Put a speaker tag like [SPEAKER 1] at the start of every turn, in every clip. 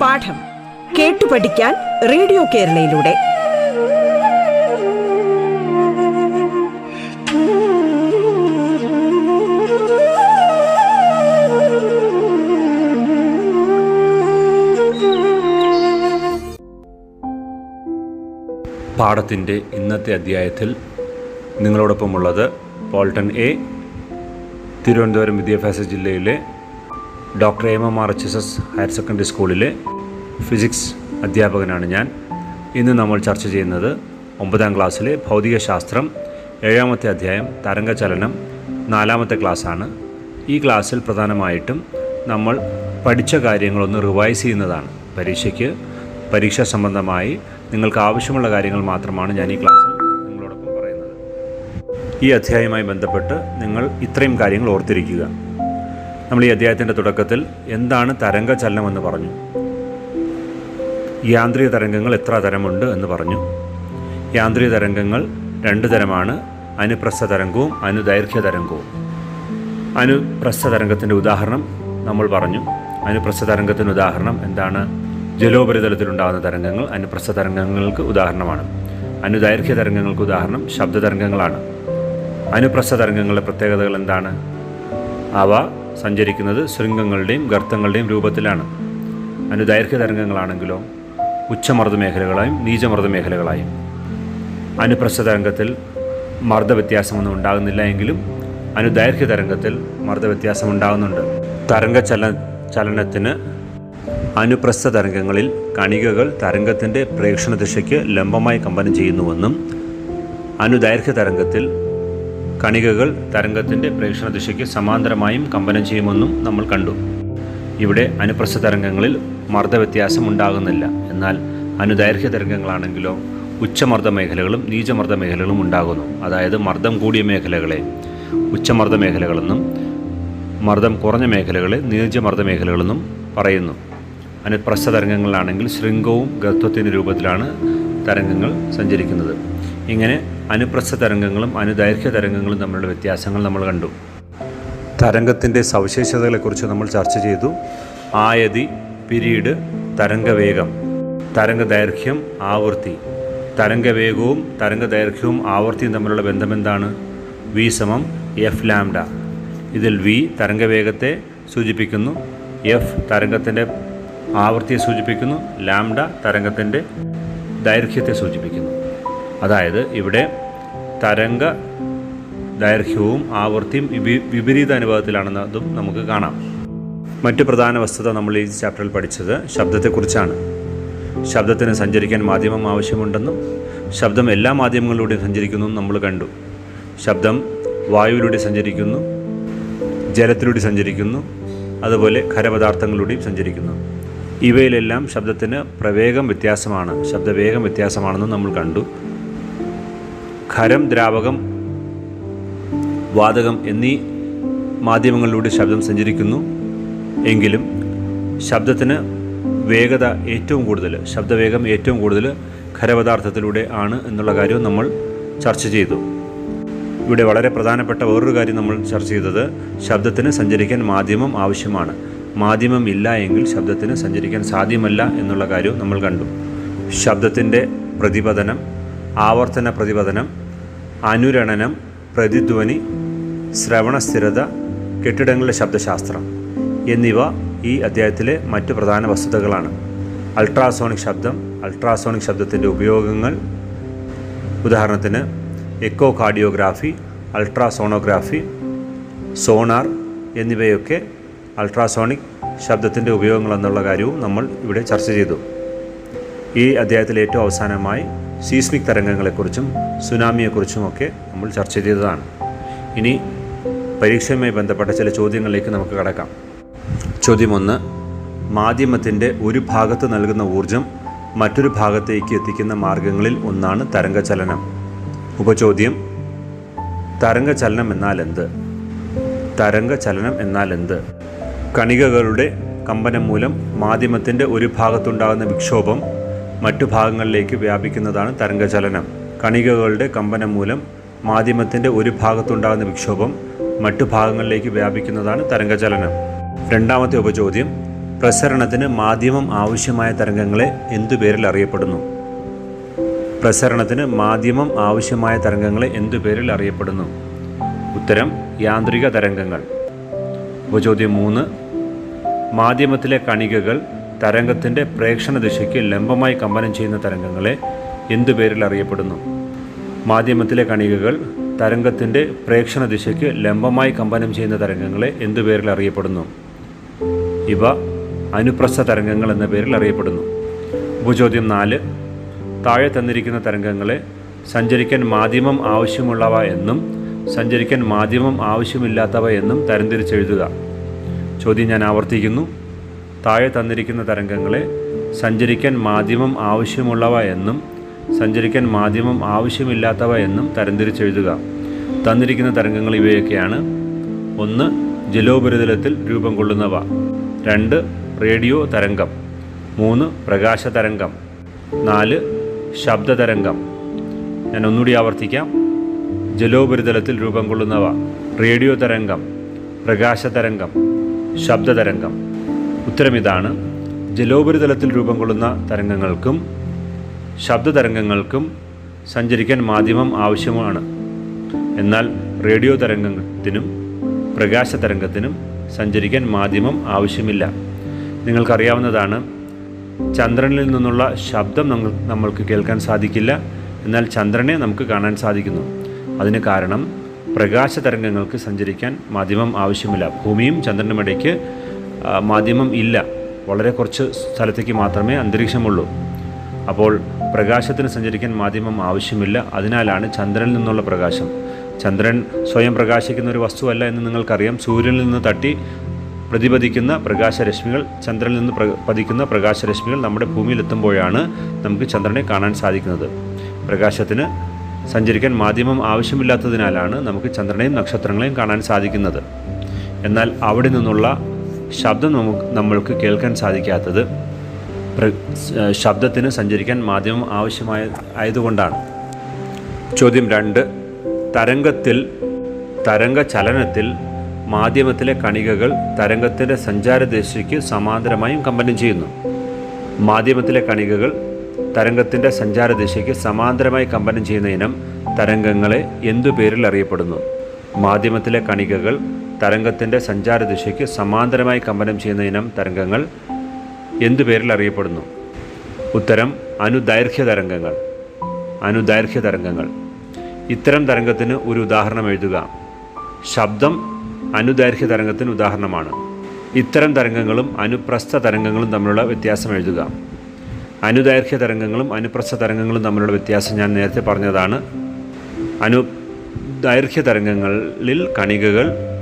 [SPEAKER 1] പാഠം കേട്ടു പഠിക്കാൻ റേഡിയോ കേരളയിലൂടെ.
[SPEAKER 2] പാഠത്തിന്റെ ഇന്നത്തെ അധ്യായത്തിൽ നിങ്ങളോടൊപ്പമുള്ളത് പോൾട്ടൺ എ തിരുവനന്തപുരം വിദ്യാഭ്യാസ ജില്ലയിലെ doctor M M R H S S higher secondary സ്കൂളിലെ ഫിസിക്സ് അധ്യാപകനാണ് ഞാൻ. ഇന്ന് നമ്മൾ ചർച്ച ചെയ്യുന്നത് ഒമ്പതാം ക്ലാസ്സിലെ ഭൗതികശാസ്ത്രം ഏഴാമത്തെ അധ്യായം തരംഗചലനം നാലാമത്തെ ക്ലാസ്സാണ്. ഈ ക്ലാസ്സിൽ പ്രധാനമായിട്ടും നമ്മൾ പഠിച്ച കാര്യങ്ങളൊന്ന് റിവൈസ് ചെയ്യുന്നതാണ്. പരീക്ഷയ്ക്ക് പരീക്ഷാ സംബന്ധമായി നിങ്ങൾക്ക് ആവശ്യമുള്ള കാര്യങ്ങൾ മാത്രമാണ് ഞാൻ ഈ ക്ലാസ്സിൽ ഈ അധ്യായവുമായി ബന്ധപ്പെട്ട് നിങ്ങൾ ഇത്രയും കാര്യങ്ങൾ ഓർത്തിരിക്കുക. നമ്മൾ ഈ അധ്യായത്തിന്റെ തുടക്കത്തിൽ എന്താണ് തരംഗ ചലനമെന്ന് പറഞ്ഞു. യാന്ത്രിക തരംഗങ്ങൾ എത്ര തരമുണ്ട് എന്ന് പറഞ്ഞു. യാന്ത്രിക തരംഗങ്ങൾ രണ്ട് തരമാണ്. അനുപ്രസ്ഥ തരംഗവും അനുദൈർഘ്യ തരംഗവും. അനുപ്രസ്ഥ തരംഗത്തിന്റെ ഉദാഹരണം നമ്മൾ പറഞ്ഞു. അനുപ്രസ്ഥ തരംഗത്തിന് ഉദാഹരണം എന്താണ്? ജലോപരിതലത്തിലുണ്ടാകുന്ന തരംഗങ്ങൾ അനുപ്രസ്ഥ തരംഗങ്ങൾക്ക് ഉദാഹരണമാണ്. അനുദൈർഘ്യ തരംഗങ്ങൾക്ക് ഉദാഹരണം ശബ്ദതരംഗങ്ങളാണ് അനുപ്രസ്ഥ തരംഗങ്ങളുടെ പ്രത്യേകതകൾ എന്താണ്? അവ സഞ്ചരിക്കുന്നത് ശൃംഗങ്ങളുടെയും ഗർത്തങ്ങളുടെയും രൂപത്തിലാണ്. അനുദൈർഘ്യ തരംഗങ്ങളാണെങ്കിലോ ഉച്ചമർദ്ദ മേഖലകളായും നീചമർദ്ദ മേഖലകളായും അനുപ്രസ്ഥ തരംഗത്തിൽ മർദ്ദവ്യത്യാസമൊന്നും ഉണ്ടാകുന്നില്ല എങ്കിലും അനുദൈർഘ്യ തരംഗത്തിൽ മർദ്ദവ്യത്യാസം ഉണ്ടാകുന്നുണ്ട് തരംഗ ചല ചലനത്തിന് അനുപ്രസ്ഥ തരംഗങ്ങളിൽ കണികകൾ തരംഗത്തിന്റെ പ്രേക്ഷണ ദിശയ്ക്ക് ലംബമായി കമ്പനം ചെയ്യുന്നുവെന്നും അനുദൈർഘ്യ തരംഗത്തിൽ കണികകൾ തരംഗത്തിന്റെ പ്രേക്ഷണ ദിശയ്ക്ക് സമാന്തരമായും കമ്പനം ചെയ്യുമെന്നും നമ്മൾ കണ്ടു. ഇവിടെ അനുപ്രസ്ഥ തരംഗങ്ങളിൽ മർദ്ദവ്യത്യാസം ഉണ്ടാകുന്നില്ല എന്നാൽ അനുദൈർഘ്യ തരംഗങ്ങളാണെങ്കിലോ ഉച്ചമർദ്ദ മേഖലകളും നീചമർദ്ദ മേഖലകളും ഉണ്ടാകുന്നു. അതായത് മർദ്ദം കൂടിയ മേഖലകളെ ഉച്ചമർദ്ദ മേഖലകളെന്നും മർദ്ദം കുറഞ്ഞ മേഖലകളെ നീചമർദ്ദ മേഖലകളെന്നും പറയുന്നു. അനുപ്രസ്ഥ തരംഗങ്ങളാണെങ്കിൽ ശൃംഗവും ഗത്വത്തിന്റെ രൂപത്തിലാണ് തരംഗങ്ങൾ സഞ്ചരിക്കുന്നത്. ഇങ്ങനെ അനുപ്രസ്ഥ തരംഗങ്ങളും അനുദൈർഘ്യ തരംഗങ്ങളും തമ്മിലുള്ള വ്യത്യാസങ്ങൾ നമ്മൾ കണ്ടു. തരംഗത്തിന്റെ സവിശേഷതകളെക്കുറിച്ച് നമ്മൾ ചർച്ച ചെയ്തു. ആയതി പിരീഡ് തരംഗവേഗം തരംഗദൈർഘ്യം ആവൃത്തി. തരംഗവേഗവും തരംഗദൈർഘ്യവും ആവൃത്തിയും തമ്മിലുള്ള ബന്ധം എന്താണ് വി സമം എഫ് ലാംഡ. ഇതിൽ വി തരംഗവേഗത്തെ സൂചിപ്പിക്കുന്നു. എഫ് തരംഗത്തിന്റെ ആവൃത്തിയെ സൂചിപ്പിക്കുന്നു. ലാംഡ തരംഗത്തിന്റെ ദൈർഘ്യത്തെ സൂചിപ്പിക്കുന്നു. അതായത് ഇവിടെ തരംഗ ദൈർഘ്യവും ആവൃത്തിയും വിപരീത അനുപാതത്തിലാണെന്നതും നമുക്ക് കാണാം. മറ്റു പ്രധാന വസ്തുത നമ്മൾ ഈ ചാപ്റ്ററിൽ പഠിച്ചത് ശബ്ദത്തെക്കുറിച്ചാണ്. ശബ്ദത്തിന് സഞ്ചരിക്കാൻ മാധ്യമം ആവശ്യമുണ്ടെന്നും ശബ്ദം എല്ലാ മാധ്യമങ്ങളിലൂടെയും സഞ്ചരിക്കുന്നു നമ്മൾ കണ്ടു. ശബ്ദം വായുവിലൂടെ സഞ്ചരിക്കുന്നു ജലത്തിലൂടെ സഞ്ചരിക്കുന്നു അതുപോലെ ഖരപദാർത്ഥങ്ങളിലൂടെയും സഞ്ചരിക്കുന്നു. ഇവയിലെല്ലാം ശബ്ദത്തിന് പ്രവേഗം വ്യത്യാസമാണ് ശബ്ദവേഗം വ്യത്യാസമാണെന്നും നമ്മൾ കണ്ടു. ഖരം ദ്രാവകം വാതകം എന്നീ മാധ്യമങ്ങളിലൂടെ ശബ്ദം സഞ്ചരിക്കുന്നു. എങ്കിലും ശബ്ദത്തിന് വേഗത ഏറ്റവും കൂടുതൽ ശബ്ദവേഗം ഏറ്റവും കൂടുതൽ ഖരപദാർത്ഥത്തിലൂടെ ആണ് എന്നുള്ള കാര്യവും നമ്മൾ ചർച്ച ചെയ്തു. ഇവിടെ വളരെ പ്രധാനപ്പെട്ട വേറൊരു കാര്യം നമ്മൾ ചർച്ച ചെയ്തത് ശബ്ദത്തിന് സഞ്ചരിക്കാൻ മാധ്യമം ആവശ്യമാണ്. മാധ്യമം ഇല്ല എങ്കിൽ ശബ്ദത്തിന് സഞ്ചരിക്കാൻ സാധ്യമല്ല എന്നുള്ള കാര്യവും നമ്മൾ കണ്ടു. ശബ്ദത്തിന്റെ പ്രതിപതനം ആവർത്തന പ്രതിപതനം അനുരണനം പ്രതിധ്വനി ശ്രവണസ്ഥിരത കെട്ടിടങ്ങളുടെ ശബ്ദശാസ്ത്രം എന്നിവ ഈ അദ്ദേഹത്തിലെ മറ്റ് പ്രധാന വസ്തുതകളാണ്. അൾട്രാസോണിക് ശബ്ദം അൾട്രാസോണിക് ശബ്ദത്തിന്റെ ഉപയോഗങ്ങൾ. ഉദാഹരണത്തിന് എക്കോ കാർഡിയോഗ്രാഫി അൾട്രാസോണോഗ്രാഫി സോണാർ എന്നിവയൊക്കെ അൾട്രാസോണിക് ശബ്ദത്തിന്റെ ഉപയോഗങ്ങൾ എന്നുള്ള കാര്യവും നമ്മൾ ഇവിടെ ചർച്ച ചെയ്തു. ഈ അധ്യായത്തിൽ ഏറ്റവും അവസാനമായി സീസ്മിക് തരംഗങ്ങളെക്കുറിച്ചും സുനാമിയെക്കുറിച്ചുമൊക്കെ നമ്മൾ ചർച്ച ചെയ്തതാണ്. ഇനി പരീക്ഷയുമായി ബന്ധപ്പെട്ട ചില ചോദ്യങ്ങളിലേക്ക് നമുക്ക് കടക്കാം. ചോദ്യം ഒന്ന് മാധ്യമത്തിന്റെ ഒരു ഭാഗത്ത് നൽകുന്ന ഊർജം മറ്റൊരു ഭാഗത്തേക്ക് എത്തിക്കുന്ന മാർഗങ്ങളിൽ ഒന്നാണ് തരംഗചലനം. ഉപചോദ്യം തരംഗചലനം എന്നാൽ എന്ത് തരംഗചലനം എന്നാൽ എന്ത് കണികകളുടെ കമ്പനം മൂലം മാധ്യമത്തിന്റെ ഒരു ഭാഗത്തുണ്ടാകുന്ന വിക്ഷോഭം മറ്റു ഭാഗങ്ങളിലേക്ക് വ്യാപിക്കുന്നതാണ് തരംഗചലനം. കണികകളുടെ കമ്പനം മൂലം മാധ്യമത്തിന്റെ ഒരു ഭാഗത്തുണ്ടാകുന്ന വിക്ഷോഭം മറ്റു ഭാഗങ്ങളിലേക്ക് വ്യാപിക്കുന്നതാണ് തരംഗചലനം. രണ്ടാമത്തെ ഉപചോദ്യം പ്രസരണത്തിന് മാധ്യമം ആവശ്യമായ തരംഗങ്ങളെ എന്തു പേരിൽ അറിയപ്പെടുന്നു? പ്രസരണത്തിന് മാധ്യമം ആവശ്യമായ തരംഗങ്ങളെ എന്തു പേരിൽ അറിയപ്പെടുന്നു? ഉത്തരം യാന്ത്രിക തരംഗങ്ങൾ. ഉപചോദ്യം മൂന്ന് മാധ്യമത്തിലെ കണികകൾ തരംഗത്തിന്റെ പ്രേക്ഷണ ദിശയ്ക്ക് ലംബമായി കമ്പനം ചെയ്യുന്ന തരംഗങ്ങളെ എന്തു പേരിൽ അറിയപ്പെടുന്നു? മാധ്യമത്തിലെ കണികകൾ തരംഗത്തിന്റെ പ്രേക്ഷണ ദിശയ്ക്ക് ലംബമായി കമ്പനം ചെയ്യുന്ന തരംഗങ്ങളെ എന്തു പേരിൽ അറിയപ്പെടുന്നു? ഇവ അനുപ്രസ്ഥ തരംഗങ്ങൾ എന്ന പേരിൽ അറിയപ്പെടുന്നു. ഉപചോദ്യം നാല് താഴെ തന്നിരിക്കുന്ന തരംഗങ്ങളെ സഞ്ചരിക്കാൻ മാധ്യമം ആവശ്യമുള്ളവ എന്നും സഞ്ചരിക്കാൻ മാധ്യമം ആവശ്യമില്ലാത്തവ എന്നും തരംതിരിച്ചെഴുതുക. ചോദ്യം ഞാൻ ആവർത്തിക്കുന്നു. താഴെ തന്നിരിക്കുന്ന തരംഗങ്ങളെ സഞ്ചരിക്കാൻ മാധ്യമം ആവശ്യമുള്ളവ എന്നും സഞ്ചരിക്കാൻ മാധ്യമം ആവശ്യമില്ലാത്തവ എന്നും തരംതിരിച്ചെഴുതുക തന്നിരിക്കുന്ന തരംഗങ്ങൾ ഇവയൊക്കെയാണ്. ഒന്ന് ജലോപരിതലത്തിൽ രൂപം കൊള്ളുന്നവ. രണ്ട് റേഡിയോ തരംഗം. മൂന്ന് പ്രകാശ തരംഗം. നാല് ശബ്ദ തരംഗം. ഞാൻ ഒന്നുകൂടി ആവർത്തിക്കാം. ജലോപരിതലത്തിൽ രൂപം കൊള്ളുന്നവ. റേഡിയോ തരംഗം പ്രകാശ തരംഗം ശബ്ദതരംഗം ഉത്തരം ഇതാണ് ജലോപരിതലത്തിൽ രൂപം കൊള്ളുന്ന തരംഗങ്ങൾക്കും ശബ്ദ തരംഗങ്ങൾക്കും സഞ്ചരിക്കാൻ മാധ്യമം ആവശ്യമാണ്. എന്നാൽ റേഡിയോ തരംഗത്തിനും പ്രകാശ തരംഗത്തിനും സഞ്ചരിക്കാൻ മാധ്യമം ആവശ്യമില്ല. നിങ്ങൾക്കറിയാവുന്നതാണ് ചന്ദ്രനിൽ നിന്നുള്ള ശബ്ദം നമ്മൾ നമ്മൾക്ക് കേൾക്കാൻ സാധിക്കില്ല. എന്നാൽ ചന്ദ്രനെ നമുക്ക് കാണാൻ സാധിക്കുന്നു. അതിന് കാരണം പ്രകാശ തരംഗങ്ങൾക്ക് സഞ്ചരിക്കാൻ മാധ്യമം ആവശ്യമില്ല. ഭൂമിയും ചന്ദ്രനും ഇടയ്ക്ക് ആ, മാധ്യമം ഇല്ല. വളരെ കുറച്ച് സ്ഥലത്തേക്ക് മാത്രമേ അന്തരീക്ഷമുള്ളൂ. അപ്പോൾ പ്രകാശത്തിന് സഞ്ചരിക്കാൻ മാധ്യമം ആവശ്യമില്ല. അതിനാലാണ് ചന്ദ്രനിൽ നിന്നുള്ള പ്രകാശം. ചന്ദ്രൻ സ്വയം പ്രകാശിക്കുന്ന ഒരു വസ്തുവല്ല എന്ന് നിങ്ങൾക്കറിയാം. സൂര്യനിൽ നിന്ന് തട്ടി പ്രതിപതിക്കുന്ന പ്രകാശരശ്മികൾ ചന്ദ്രനിൽ നിന്ന് പതിക്കുന്ന പ്രകാശരശ്മികൾ നമ്മുടെ ഭൂമിയിലെത്തുമ്പോഴാണ് നമുക്ക് ചന്ദ്രനെ കാണാൻ സാധിക്കുന്നത്. പ്രകാശത്തിന് സഞ്ചരിക്കാൻ മാധ്യമം ആവശ്യമില്ലാത്തതിനാലാണ് നമുക്ക് ചന്ദ്രനെയും നക്ഷത്രങ്ങളെയും കാണാൻ സാധിക്കുന്നത്. എന്നാൽ അവിടെ നിന്നുള്ള ശബ്ദം നമുക്ക് നമ്മൾക്ക് കേൾക്കാൻ സാധിക്കാത്തത് ശബ്ദത്തിന് സഞ്ചരിക്കാൻ മാധ്യമം ആവശ്യമായ ആയതുകൊണ്ടാണ്. ചോദ്യം രണ്ട്. തരംഗത്തിൽ തരംഗ ചലനത്തിൽ മാധ്യമത്തിലെ കണികകൾ തരംഗത്തിന്റെ സഞ്ചാരദിശയ്ക്ക് സമാന്തരമായും കമ്പനം ചെയ്യുന്നു. മാധ്യമത്തിലെ കണികകൾ തരംഗത്തിന്റെ സഞ്ചാരദിശയ്ക്ക് സമാന്തരമായി കമ്പനം ചെയ്യുന്ന ഇനം തരംഗങ്ങളെ എന്തു പേരിൽ അറിയപ്പെടുന്നു? മാധ്യമത്തിലെ കണികകൾ തരംഗത്തിന്റെ സഞ്ചാരദിശയ്ക്ക് സമാന്തരമായി കമ്പനം ചെയ്യുന്ന ഇനം തരംഗങ്ങൾ എന്തു പേരിൽ അറിയപ്പെടുന്നു? ഉത്തരം അനുദൈർഘ്യ തരംഗങ്ങൾ. അനുദൈർഘ്യ തരംഗങ്ങൾ. ഇത്തരം തരംഗത്തിന് ഒരു ഉദാഹരണം എഴുതുക. ശബ്ദം അനുദൈർഘ്യ തരംഗത്തിന് ഉദാഹരണമാണ്. ഇത്തരം തരംഗങ്ങളും അനുപ്രസ്ഥ തരംഗങ്ങളും തമ്മിലുള്ള വ്യത്യാസം എഴുതുക. അനുദൈർഘ്യ തരംഗങ്ങളും അനുപ്രസ്ഥ തരംഗങ്ങളും തമ്മിലുള്ള വ്യത്യാസം ഞാൻ നേരത്തെ പറഞ്ഞതാണ്. അനു ദൈർഘ്യ തരംഗങ്ങളിൽ കണികകൾ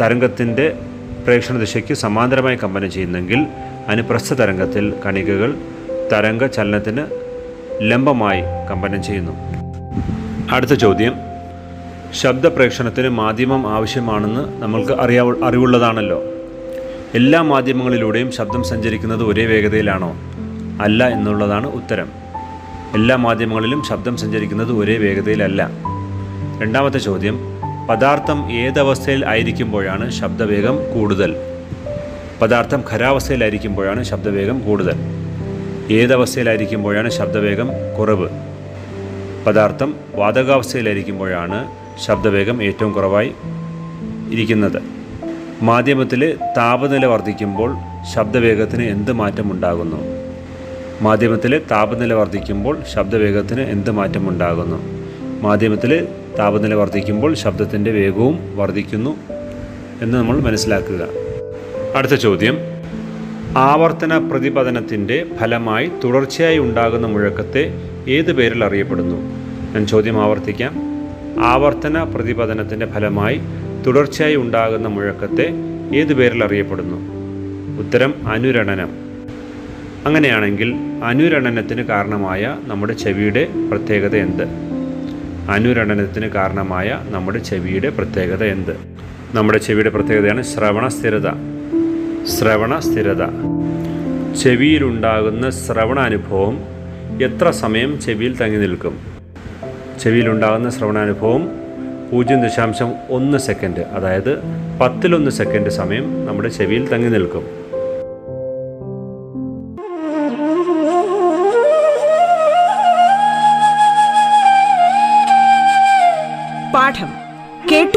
[SPEAKER 2] തരംഗത്തിന്റെ പ്രേക്ഷണ ദിശയ്ക്ക് സമാന്തരമായി കമ്പനം ചെയ്യുന്നെങ്കിൽ അനുപ്രസ്ഥ തരംഗത്തിൽ കണികകൾ തരംഗ ചലനത്തിന് ലംബമായി കമ്പനം ചെയ്യുന്നു. അടുത്ത ചോദ്യം. ശബ്ദ പ്രേക്ഷണത്തിന് മാധ്യമം ആവശ്യമാണെന്ന് നമ്മൾക്ക് അറിയാ അറിവുള്ളതാണല്ലോ. എല്ലാ മാധ്യമങ്ങളിലൂടെയും ശബ്ദം സഞ്ചരിക്കുന്നത് ഒരേ വേഗതയിലാണോ? അല്ല എന്നുള്ളതാണ് ഉത്തരം. എല്ലാ മാധ്യമങ്ങളിലും ശബ്ദം സഞ്ചരിക്കുന്നത് ഒരേ വേഗതയിലല്ല. രണ്ടാമത്തെ ചോദ്യം. പദാർത്ഥം ഏതവസ്ഥയിൽ ആയിരിക്കുമ്പോഴാണ് ശബ്ദവേഗം കൂടുതൽ? പദാർത്ഥം ഖരാവസ്ഥയിലായിരിക്കുമ്പോഴാണ് ശബ്ദവേഗം കൂടുതൽ. ഏതവസ്ഥയിലായിരിക്കുമ്പോഴാണ് ശബ്ദവേഗം കുറവ്? പദാർത്ഥം വാതകാവസ്ഥയിലായിരിക്കുമ്പോഴാണ് ശബ്ദവേഗം ഏറ്റവും കുറവായി ഇരിക്കുന്നത്. മാധ്യമത്തിൽ താപനില വർദ്ധിക്കുമ്പോൾ ശബ്ദവേഗത്തിന് എന്ത് മാറ്റമുണ്ടാകുന്നു? മാധ്യമത്തിൽ താപനില വർദ്ധിക്കുമ്പോൾ ശബ്ദവേഗത്തിന് എന്ത് മാറ്റമുണ്ടാകുന്നു? മാധ്യമത്തിലെ താപനില വർദ്ധിക്കുമ്പോൾ ശബ്ദത്തിന്റെ വേഗവും വർദ്ധിക്കുന്നു എന്ന് നമ്മൾ മനസ്സിലാക്കുക. അടുത്ത ചോദ്യം. ആവർത്തന പ്രതിപതനത്തിന്റെ ഫലമായി തുടർച്ചയായി ഉണ്ടാകുന്ന മുഴക്കത്തെ ഏത് പേരിൽ അറിയപ്പെടുന്നു? ഞാൻ ചോദ്യം ആവർത്തിക്കാം. ആവർത്തന പ്രതിപതനത്തിന്റെ ഫലമായി തുടർച്ചയായി ഉണ്ടാകുന്ന മുഴക്കത്തെ ഏത് പേരിൽ അറിയപ്പെടുന്നു? ഉത്തരം അനുരണനം. അങ്ങനെയാണെങ്കിൽ അനുരണനത്തിന് കാരണമായ നമ്മുടെ ചെവിയുടെ പ്രത്യേകത എന്ത്? അനുരണനത്തിന് കാരണമായ നമ്മുടെ ചെവിയുടെ പ്രത്യേകത എന്ത്? നമ്മുടെ ചെവിയുടെ പ്രത്യേകതയാണ് ശ്രവണ സ്ഥിരത. ശ്രവണ സ്ഥിരത. ചെവിയിലുണ്ടാകുന്ന ശ്രവണ അനുഭവം എത്ര സമയം ചെവിയിൽ തങ്ങി നിൽക്കും? ചെവിയിലുണ്ടാകുന്ന ശ്രവണാനുഭവം പൂജ്യം ദശാംശം ഒന്ന് സെക്കൻഡ് അതായത് പത്തിലൊന്ന് സെക്കൻഡ് സമയം നമ്മുടെ ചെവിയിൽ തങ്ങി നിൽക്കും.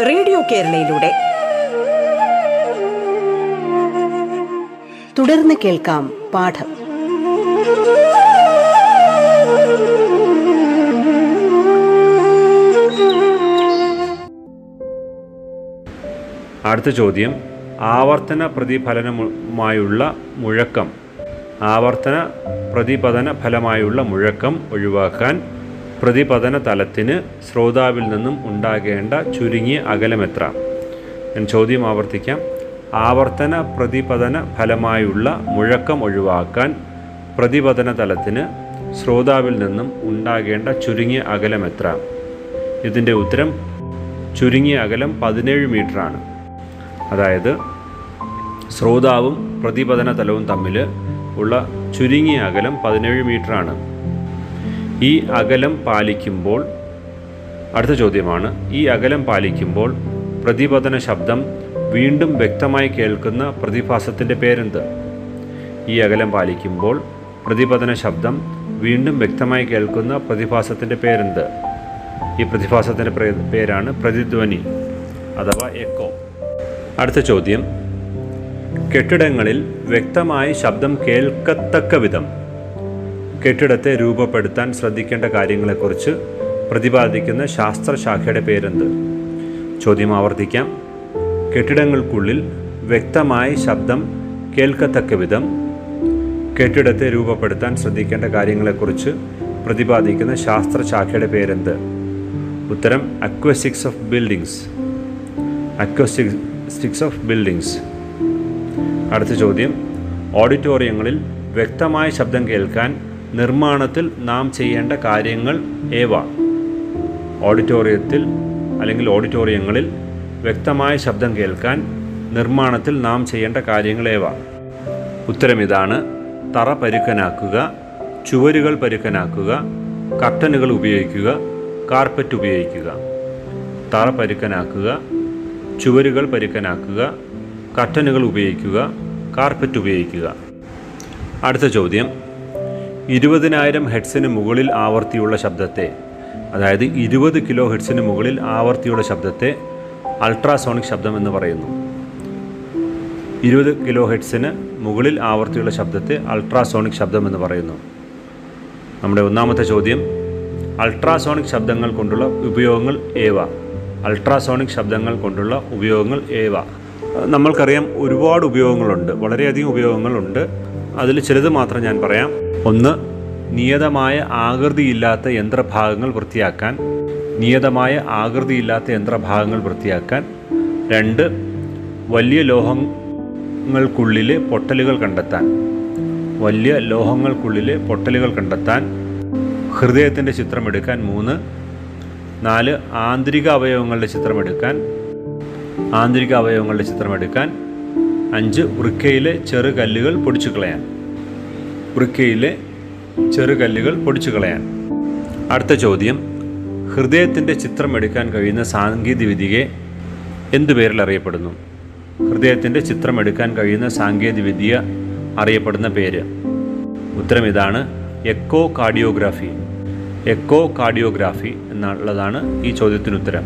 [SPEAKER 1] റേഡിയോ കേരളയിലൂടെ.
[SPEAKER 3] തുടർന്ന് കേൾക്കാം പാഠം.
[SPEAKER 2] അടുത്ത ചോദ്യം. ആവർത്തന പ്രതിഫലനമായുള്ള മുഴക്കം. ആവർത്തന പ്രതിപതന ഫലമായുള്ള മുഴക്കം ഒഴിവാക്കാൻ പ്രതിപതന തലത്തിന് ശ്രോതാവിൽ നിന്നും ഉണ്ടാകേണ്ട ചുരുങ്ങിയ അകലമെത്ര? ഞാൻ ചോദ്യം ആവർത്തിക്കാം. ആവർത്തന പ്രതിപതന ഫലമായുള്ള മുഴക്കം ഒഴിവാക്കാൻ പ്രതിപതന തലത്തിന് ശ്രോതാവിൽ നിന്നും ഉണ്ടാകേണ്ട ചുരുങ്ങിയ എത്ര ഇതിന്റെ ഉത്തരം ചുരുങ്ങിയ അകലം പതിനേഴ് മീറ്ററാണ്. അതായത് ശ്രോതാവും പ്രതിപതന തലവും തമ്മിൽ ഉള്ള ചുരുങ്ങിയ അകലം പതിനേഴ് മീറ്ററാണ്. ഈ അകലം പാലിക്കുമ്പോൾ അടുത്ത ചോദ്യമാണ് ഈ അകലം പാലിക്കുമ്പോൾ പ്രതിപതന ശബ്ദം വീണ്ടും വ്യക്തമായി കേൾക്കുന്ന പ്രതിഭാസത്തിന്റെ പേരെന്ത്? ഈ അകലം പാലിക്കുമ്പോൾ പ്രതിപതന ശബ്ദം വീണ്ടും വ്യക്തമായി കേൾക്കുന്ന പ്രതിഭാസത്തിന്റെ പേരെന്ത്? ഈ പ്രതിഭാസത്തിന്റെ പേരാണ് പ്രതിധ്വനി അഥവാ എക്കോ അടുത്ത ചോദ്യം കെട്ടിടങ്ങളിൽ വ്യക്തമായി ശബ്ദം കേൾക്കത്തക്ക വിധം കെട്ടിടത്തെ രൂപപ്പെടുത്താൻ ശ്രദ്ധിക്കേണ്ട കാര്യങ്ങളെക്കുറിച്ച് പ്രതിപാദിക്കുന്ന ശാസ്ത്രശാഖയുടെ പേരെന്ത്? ചോദ്യം ആവർത്തിക്കാം. കെട്ടിടങ്ങൾക്കുള്ളിൽ വ്യക്തമായ ശബ്ദം കേൾക്കത്തക്ക വിധം. കെട്ടിടത്തെ രൂപപ്പെടുത്താൻ ശ്രദ്ധിക്കേണ്ട കാര്യങ്ങളെക്കുറിച്ച് പ്രതിപാദിക്കുന്ന ശാസ്ത്രശാഖയുടെ പേരെന്ത്? ഉത്തരം acoustics of buildings acoustics of buildings അടുത്ത ചോദ്യം ഓഡിറ്റോറിയങ്ങളിൽ വ്യക്തമായ ശബ്ദം കേൾക്കാൻ നിർമ്മാണത്തിൽ നാം ചെയ്യേണ്ട കാര്യങ്ങൾ ഏവ? ഓഡിറ്റോറിയത്തിൽ അല്ലെങ്കിൽ ഓഡിറ്റോറിയങ്ങളിൽ വ്യക്തമായ ശബ്ദം കേൾക്കാൻ നിർമ്മാണത്തിൽ നാം ചെയ്യേണ്ട കാര്യങ്ങൾ ഏവ? ഉത്തരം ഇതാണ് തറ പരുക്കനാക്കുക ചുവരുകൾ പരുക്കനാക്കുക കർട്ടനുകൾ ഉപയോഗിക്കുക കാർപ്പറ്റ് ഉപയോഗിക്കുക. തറ പരുക്കനാക്കുക ചുവരുകൾ പരുക്കനാക്കുക കർട്ടനുകൾ ഉപയോഗിക്കുക കാർപ്പറ്റ് ഉപയോഗിക്കുക. അടുത്ത ചോദ്യം. ഇരുപതിനായിരം ഹെഡ്സിന് മുകളിൽ ആവർത്തിയുള്ള ശബ്ദത്തെ അതായത് ഇരുപത് കിലോ ഹെഡ്സിന് മുകളിൽ ആവർത്തിയുള്ള ശബ്ദത്തെ അൾട്രാസോണിക് ശബ്ദം എന്ന് പറയുന്നു. ഇരുപത് കിലോ ഹെഡ്സിന് മുകളിൽ ആവർത്തിയുള്ള ശബ്ദത്തെ അൾട്രാസോണിക് ശബ്ദം എന്ന് പറയുന്നു. നമ്മുടെ ഒന്നാമത്തെ ചോദ്യം അൾട്രാസോണിക് ശബ്ദങ്ങൾ കൊണ്ടുള്ള ഉപയോഗങ്ങൾ ഏവ? അൾട്രാസോണിക് ശബ്ദങ്ങൾ കൊണ്ടുള്ള ഉപയോഗങ്ങൾ ഏവ? നമ്മൾക്കറിയാം ഒരുപാട് ഉപയോഗങ്ങളുണ്ട് വളരെയധികം ഉപയോഗങ്ങളുണ്ട്. അതിൽ ചിലത് മാത്രം ഞാൻ പറയാം. ഒന്ന് നിയതമായ ആകൃതിയില്ലാത്ത യന്ത്രഭാഗങ്ങൾ വൃത്തിയാക്കാൻ. നിയതമായ ആകൃതിയില്ലാത്ത യന്ത്രഭാഗങ്ങൾ വൃത്തിയാക്കാൻ. രണ്ട് വലിയ ലോഹങ്ങൾക്കുള്ളിൽ പൊട്ടലുകൾ കണ്ടെത്താൻ. വലിയ ലോഹങ്ങൾക്കുള്ളിൽ പൊട്ടലുകൾ കണ്ടെത്താൻ. ഹൃദയത്തിന്റെ ചിത്രമെടുക്കാൻ. മൂന്ന് നാല് ആന്തരിക അവയവങ്ങളുടെ ചിത്രമെടുക്കാൻ. ആന്തരിക അവയവങ്ങളുടെ ചിത്രമെടുക്കാൻ. അഞ്ച് വൃക്കയിലെ ചെറുകല്ലുകൾ പൊടിച്ചു കളയാൻ. വൃക്കയിലെ ചെറുകല്ലുകൾ പൊടിച്ചു കളയാൻ. അടുത്ത ചോദ്യം ഹൃദയത്തിന്റെ ചിത്രം എടുക്കാൻ കഴിയുന്ന സാങ്കേതികവിദ്യയെ എന്തു പേരിൽ അറിയപ്പെടുന്നു? ഹൃദയത്തിന്റെ ചിത്രം എടുക്കാൻ കഴിയുന്ന സാങ്കേതികവിദ്യ അറിയപ്പെടുന്ന പേര്. ഉത്തരം ഇതാണ് എക്കോ കാർഡിയോഗ്രാഫി എക്കോ കാർഡിയോഗ്രാഫി എന്നുള്ളതാണ് ഈ ചോദ്യത്തിന് ഉത്തരം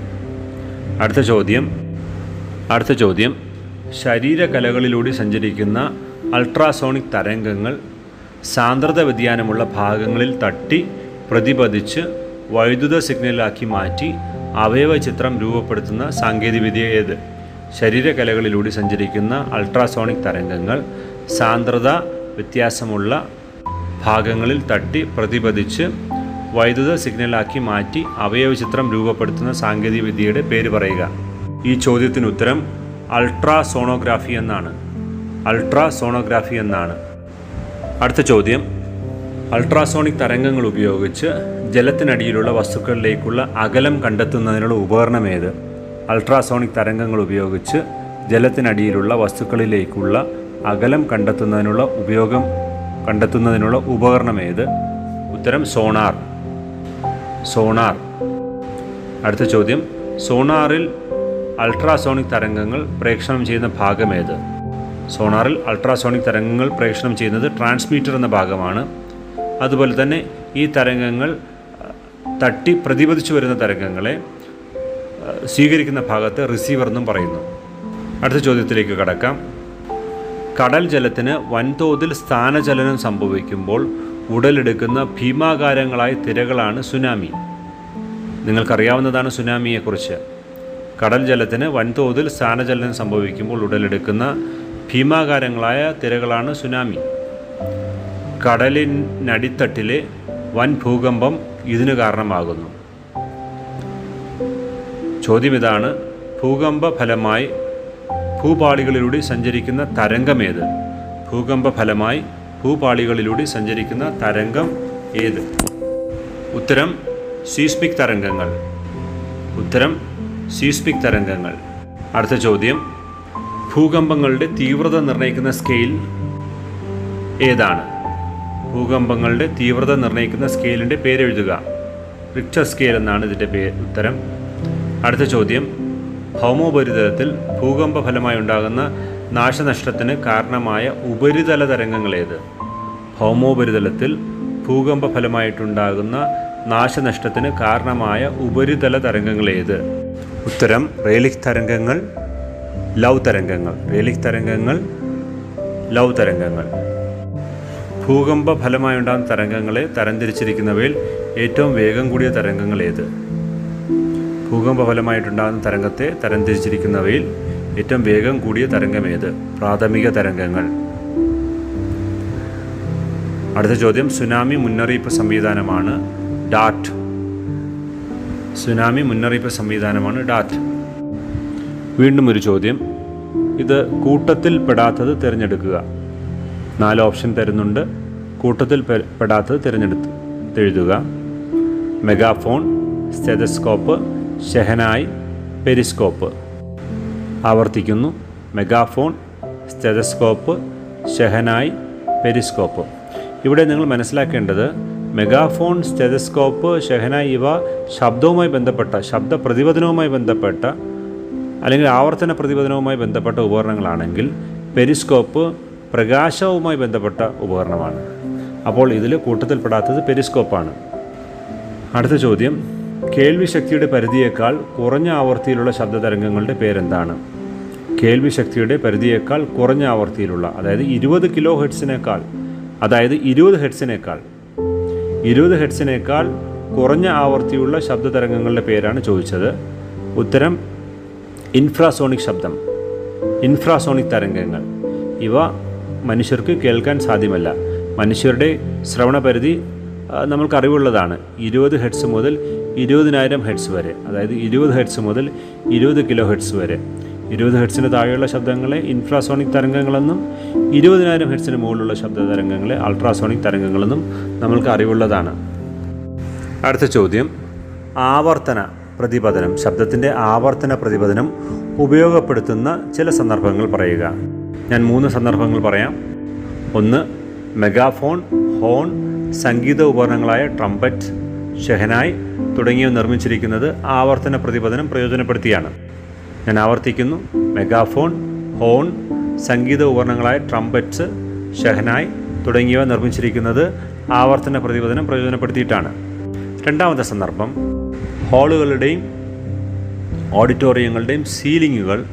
[SPEAKER 2] അടുത്ത ചോദ്യം അടുത്ത ചോദ്യം ശരീരകലകളിലൂടെ സഞ്ചരിക്കുന്ന അൾട്രാസോണിക് തരംഗങ്ങൾ സാന്ദ്രത വ്യതിയാനമുള്ള ഭാഗങ്ങളിൽ തട്ടി പ്രതിപതിച്ച് വൈദ്യുത സിഗ്നലാക്കി മാറ്റി അവയവ ചിത്രം രൂപപ്പെടുത്തുന്ന സാങ്കേതികവിദ്യ ഏത്? ശരീരകലകളിലൂടെ സഞ്ചരിക്കുന്ന അൾട്രാസോണിക് തരംഗങ്ങൾ സാന്ദ്രത വ്യത്യാസമുള്ള ഭാഗങ്ങളിൽ തട്ടി പ്രതിപതിച്ച് വൈദ്യുത സിഗ്നലാക്കി മാറ്റി അവയവ ചിത്രം രൂപപ്പെടുത്തുന്ന സാങ്കേതികവിദ്യയുടെ പേര് പറയുക. ഈ ചോദ്യത്തിന് ഉത്തരം അൾട്രാസോണോഗ്രാഫി എന്നാണ്. അൾട്രാസോണോഗ്രാഫി എന്നാണ്. അടുത്ത ചോദ്യം. അൾട്രാസോണിക് തരംഗങ്ങൾ ഉപയോഗിച്ച് ജലത്തിനടിയിലുള്ള വസ്തുക്കളിലേക്കുള്ള അകലം കണ്ടെത്തുന്നതിനുള്ള ഉപകരണം ഏത്? അൾട്രാസോണിക് തരംഗങ്ങൾ ഉപയോഗിച്ച് ജലത്തിനടിയിലുള്ള വസ്തുക്കളിലേക്കുള്ള അകലം കണ്ടെത്തുന്നതിനുള്ള ഉപയോഗം കണ്ടെത്തുന്നതിനുള്ള ഉപകരണം ഏത്? ഉത്തരം സോണാർ. സോണാർ. അടുത്ത ചോദ്യം. സോണാറിൽ അൾട്രാസോണിക് തരംഗങ്ങൾ പ്രേക്ഷണം ചെയ്യുന്ന ഭാഗം ഏത് സോണാറിൽ അൾട്രാസോണിക് തരംഗങ്ങൾ പ്രേക്ഷണം ചെയ്യുന്നത് ട്രാൻസ്മീറ്റർ എന്ന ഭാഗമാണ്. അതുപോലെ തന്നെ ഈ തരംഗങ്ങൾ തട്ടി പ്രതിപതിച്ചു വരുന്ന തരംഗങ്ങളെ സ്വീകരിക്കുന്ന ഭാഗത്ത് റിസീവർ എന്നും പറയുന്നു. അടുത്ത ചോദ്യത്തിലേക്ക് കടക്കാം. കടൽ ജലത്തിന് വൻതോതിൽ സ്ഥാനചലനം സംഭവിക്കുമ്പോൾ ഉടലെടുക്കുന്ന ഭീമാകാരങ്ങളായ തിരകളാണ് സുനാമി. നിങ്ങൾക്കറിയാവുന്നതാണ് സുനാമിയെക്കുറിച്ച്. കടൽ ജലത്തിന് വൻതോതിൽ സ്ഥാനചലനം സംഭവിക്കുമ്പോൾ ഉടലെടുക്കുന്ന ഭീമാകാരങ്ങളായ തിരകളാണ് സുനാമി. കടലിനടിത്തട്ടിലെ വൻ ഭൂകമ്പം ഇതിന് കാരണമാകുന്നു. ചോദ്യം ഇതാണ് ഭൂകമ്പ ഫലമായി ഭൂപാളികളിലൂടെ സഞ്ചരിക്കുന്ന തരംഗമേത് ഭൂകമ്പ ഫലമായി ഭൂപാളികളിലൂടെ സഞ്ചരിക്കുന്ന തരംഗം ഏത്? ഉത്തരം സീസ്മിക് തരംഗങ്ങൾ. ഉത്തരം സീസ്മിക് തരംഗങ്ങൾ. അടുത്ത ചോദ്യം. ഭൂകമ്പങ്ങളുടെ തീവ്രത നിർണയിക്കുന്ന സ്കെയിൽ ഏതാണ്? ഭൂകമ്പങ്ങളുടെ തീവ്രത നിർണയിക്കുന്ന സ്കെയിലിന്റെ പേരെഴുതുക. റിക്ടർ സ്കെയിൽ എന്നാണ് ഇതിന്റെ പേര് ഉത്തരം. അടുത്ത ചോദ്യം. ഭൗമോപരിതലത്തിൽ ഭൂകമ്പ ഫലമായി ഉണ്ടാകുന്ന നാശനഷ്ടത്തിന് കാരണമായ ഉപരിതല തരംഗങ്ങൾ ഏത്? ഭൗമോപരിതലത്തിൽ ഭൂകമ്പ ഫലമായിട്ടുണ്ടാകുന്ന നാശനഷ്ടത്തിന് കാരണമായ ഉപരിതല തരംഗങ്ങൾ ഏത്? ഉത്തരം റേലിക് തരംഗങ്ങൾ ലവ് തരംഗങ്ങൾ. റേലിക് തരംഗങ്ങൾ ലവ് തരംഗങ്ങൾ. ഭൂകമ്പ ഫലമായുണ്ടാകുന്ന തരംഗങ്ങളെ തരംതിരിച്ചിരിക്കുന്നവയിൽ ഏറ്റവും വേഗം കൂടിയ തരംഗങ്ങൾ ഏത്? ഭൂകമ്പ ഫലമായിട്ടുണ്ടാകുന്ന തരംഗത്തെ തരംതിരിച്ചിരിക്കുന്നവയിൽ ഏറ്റവും വേഗം കൂടിയ തരംഗം ഏത്? പ്രാഥമിക തരംഗങ്ങൾ. അടുത്ത ചോദ്യം. സുനാമി മുന്നറിയിപ്പ് സംവിധാനമാണ് ഡാറ്റ് സുനാമി മുന്നറിയിപ്പ് സംവിധാനമാണ് ഡാറ്റ്. വീണ്ടും ഒരു ചോദ്യം. ഇത് കൂട്ടത്തിൽ പെടാത്തത് തിരഞ്ഞെടുക്കുക. നാല് ഓപ്ഷൻ തരുന്നുണ്ട്. കൂട്ടത്തിൽ പെടാത്തത് തിരഞ്ഞെടുത്ത് എഴുതുക. Megaphone stethoscope shehnai periscope. ആവർത്തിക്കുന്നു. Megaphone stethoscope shehnai periscope. ഇവിടെ നിങ്ങൾ മനസ്സിലാക്കേണ്ടത് മെഗാഫോൺ സ്റ്റെതസ്കോപ്പ് ഷെഹന ഇവ ശബ്ദവുമായി ബന്ധപ്പെട്ട ശബ്ദ പ്രതിപദനവുമായി ബന്ധപ്പെട്ട അല്ലെങ്കിൽ ആവർത്തന പ്രതിപദനവുമായി ബന്ധപ്പെട്ട ഉപകരണങ്ങളാണെങ്കിൽ പെരിസ്കോപ്പ് പ്രകാശവുമായി ബന്ധപ്പെട്ട ഉപകരണമാണ്. അപ്പോൾ ഇതിൽ കൂട്ടത്തിൽപ്പെടാത്തത് പെരിസ്കോപ്പാണ്. അടുത്ത ചോദ്യം. കേൾവിശക്തിയുടെ പരിധിയേക്കാൾ കുറഞ്ഞ ആവർത്തിയിലുള്ള ശബ്ദതരംഗങ്ങളുടെ പേരെന്താണ്? കേൾവിശക്തിയുടെ പരിധിയേക്കാൾ കുറഞ്ഞ ആവർത്തിയിലുള്ള അതായത് ഇരുപത് കിലോ ഹെഡ്സിനേക്കാൾ അതായത് ഇരുപത് ഹെഡ്സിനേക്കാൾ ഇരുപത് ഹെഡ്സിനേക്കാൾ കുറഞ്ഞ ആവർത്തിയുള്ള ശബ്ദതരംഗങ്ങളുടെ പേരാണ് ചോദിച്ചത്. ഉത്തരം ഇൻഫ്രാസോണിക് ശബ്ദം. ഇൻഫ്രാസോണിക് തരംഗങ്ങൾ. ഇവ മനുഷ്യർക്ക് കേൾക്കാൻ സാധ്യമല്ല. മനുഷ്യരുടെ ശ്രവണപരിധി നമ്മൾക്ക് അറിവുള്ളതാണ് ഇരുപത് ഹെഡ്സ് മുതൽ ഇരുപതിനായിരം ഹെഡ്സ് വരെ അതായത് ഇരുപത് ഹെഡ്സ് മുതൽ ഇരുപത് കിലോ ഹെഡ്സ് വരെ. ഇരുപത് ഹെഡ്സിന് താഴെയുള്ള ശബ്ദങ്ങളെ ഇൻഫ്രാസോണിക് തരംഗങ്ങളെന്നും ഇരുപതിനായിരം ഹെഡ്സിന് മുകളിലുള്ള ശബ്ദ തരംഗങ്ങളെ അൾട്രാസോണിക് തരംഗങ്ങളെന്നും നമ്മൾക്ക് അറിവുള്ളതാണ്. അടുത്ത ചോദ്യം. ആവർത്തന പ്രതിപദനം ശബ്ദത്തിന്റെ ആവർത്തന പ്രതിപദനം ഉപയോഗപ്പെടുത്തുന്ന ചില സന്ദർഭങ്ങൾ പറയുക. ഞാൻ മൂന്ന് സന്ദർഭങ്ങൾ പറയാം. ഒന്ന് മെഗാഫോൺ ഹോൺ സംഗീത ഉപകരണങ്ങളായ ട്രംപറ്റ് ഷെഹനായ് തുടങ്ങിയവ നിർമ്മിച്ചിരിക്കുന്നത് ആവർത്തന പ്രതിപദനം പ്രയോജനപ്പെടുത്തിയാണ്. ഞാൻ ആവർത്തിക്കുന്നു. മെഗാഫോൺ ഹോൺ സംഗീത ഉപകരണങ്ങളായ ട്രംപറ്റ്സ് ഷെഹനായ് തുടങ്ങിയവ നിർമ്മിച്ചിരിക്കുന്നത് ആവർത്തന പ്രതിപദനം പ്രയോജനപ്പെടുത്തിയിട്ടാണ്. രണ്ടാമത്തെ സന്ദർഭം ഹാളുകളുടെയും ഓഡിറ്റോറിയങ്ങളുടെയും സീലിങ്ങുകൾ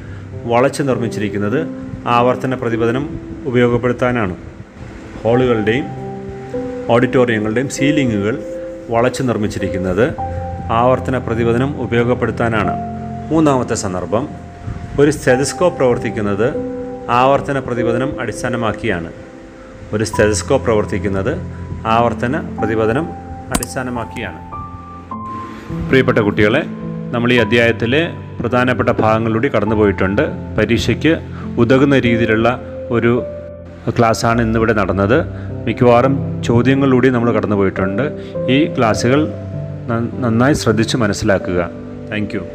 [SPEAKER 2] വളച്ച് നിർമ്മിച്ചിരിക്കുന്നത് ആവർത്തന പ്രതിപദനം ഉപയോഗപ്പെടുത്താനാണ്. ഹാളുകളുടെയും ഓഡിറ്റോറിയങ്ങളുടെയും സീലിങ്ങുകൾ വളച്ച് നിർമ്മിച്ചിരിക്കുന്നത് ആവർത്തന പ്രതിപദനം ഉപയോഗപ്പെടുത്താനാണ്. മൂന്നാമത്തെ സന്ദർഭം ഒരു സ്റ്റെതസ്കോപ്പ് പ്രവർത്തിക്കുന്നത് ആവർത്തന പ്രതിപദനം അടിസ്ഥാനമാക്കിയാണ്. ഒരു സ്റ്റെതസ്കോപ്പ് പ്രവർത്തിക്കുന്നത് ആവർത്തന പ്രതിപദനം അടിസ്ഥാനമാക്കിയാണ്. പ്രിയപ്പെട്ട കുട്ടികളെ നമ്മൾ ഈ അധ്യായത്തിലെ പ്രധാനപ്പെട്ട ഭാഗങ്ങളിലൂടെ കടന്നുപോയിട്ടുണ്ട്. പരീക്ഷയ്ക്ക് ഉതകുന്ന രീതിയിലുള്ള ഒരു ക്ലാസ്സാണ് ഇന്നിവിടെ നടന്നത്. മിക്കവാറും ചോദ്യങ്ങളിലൂടെ നമ്മൾ കടന്നുപോയിട്ടുണ്ട്. ഈ ക്ലാസ്സുകൾ നന്നായി ശ്രദ്ധിച്ച് മനസ്സിലാക്കുക. താങ്ക്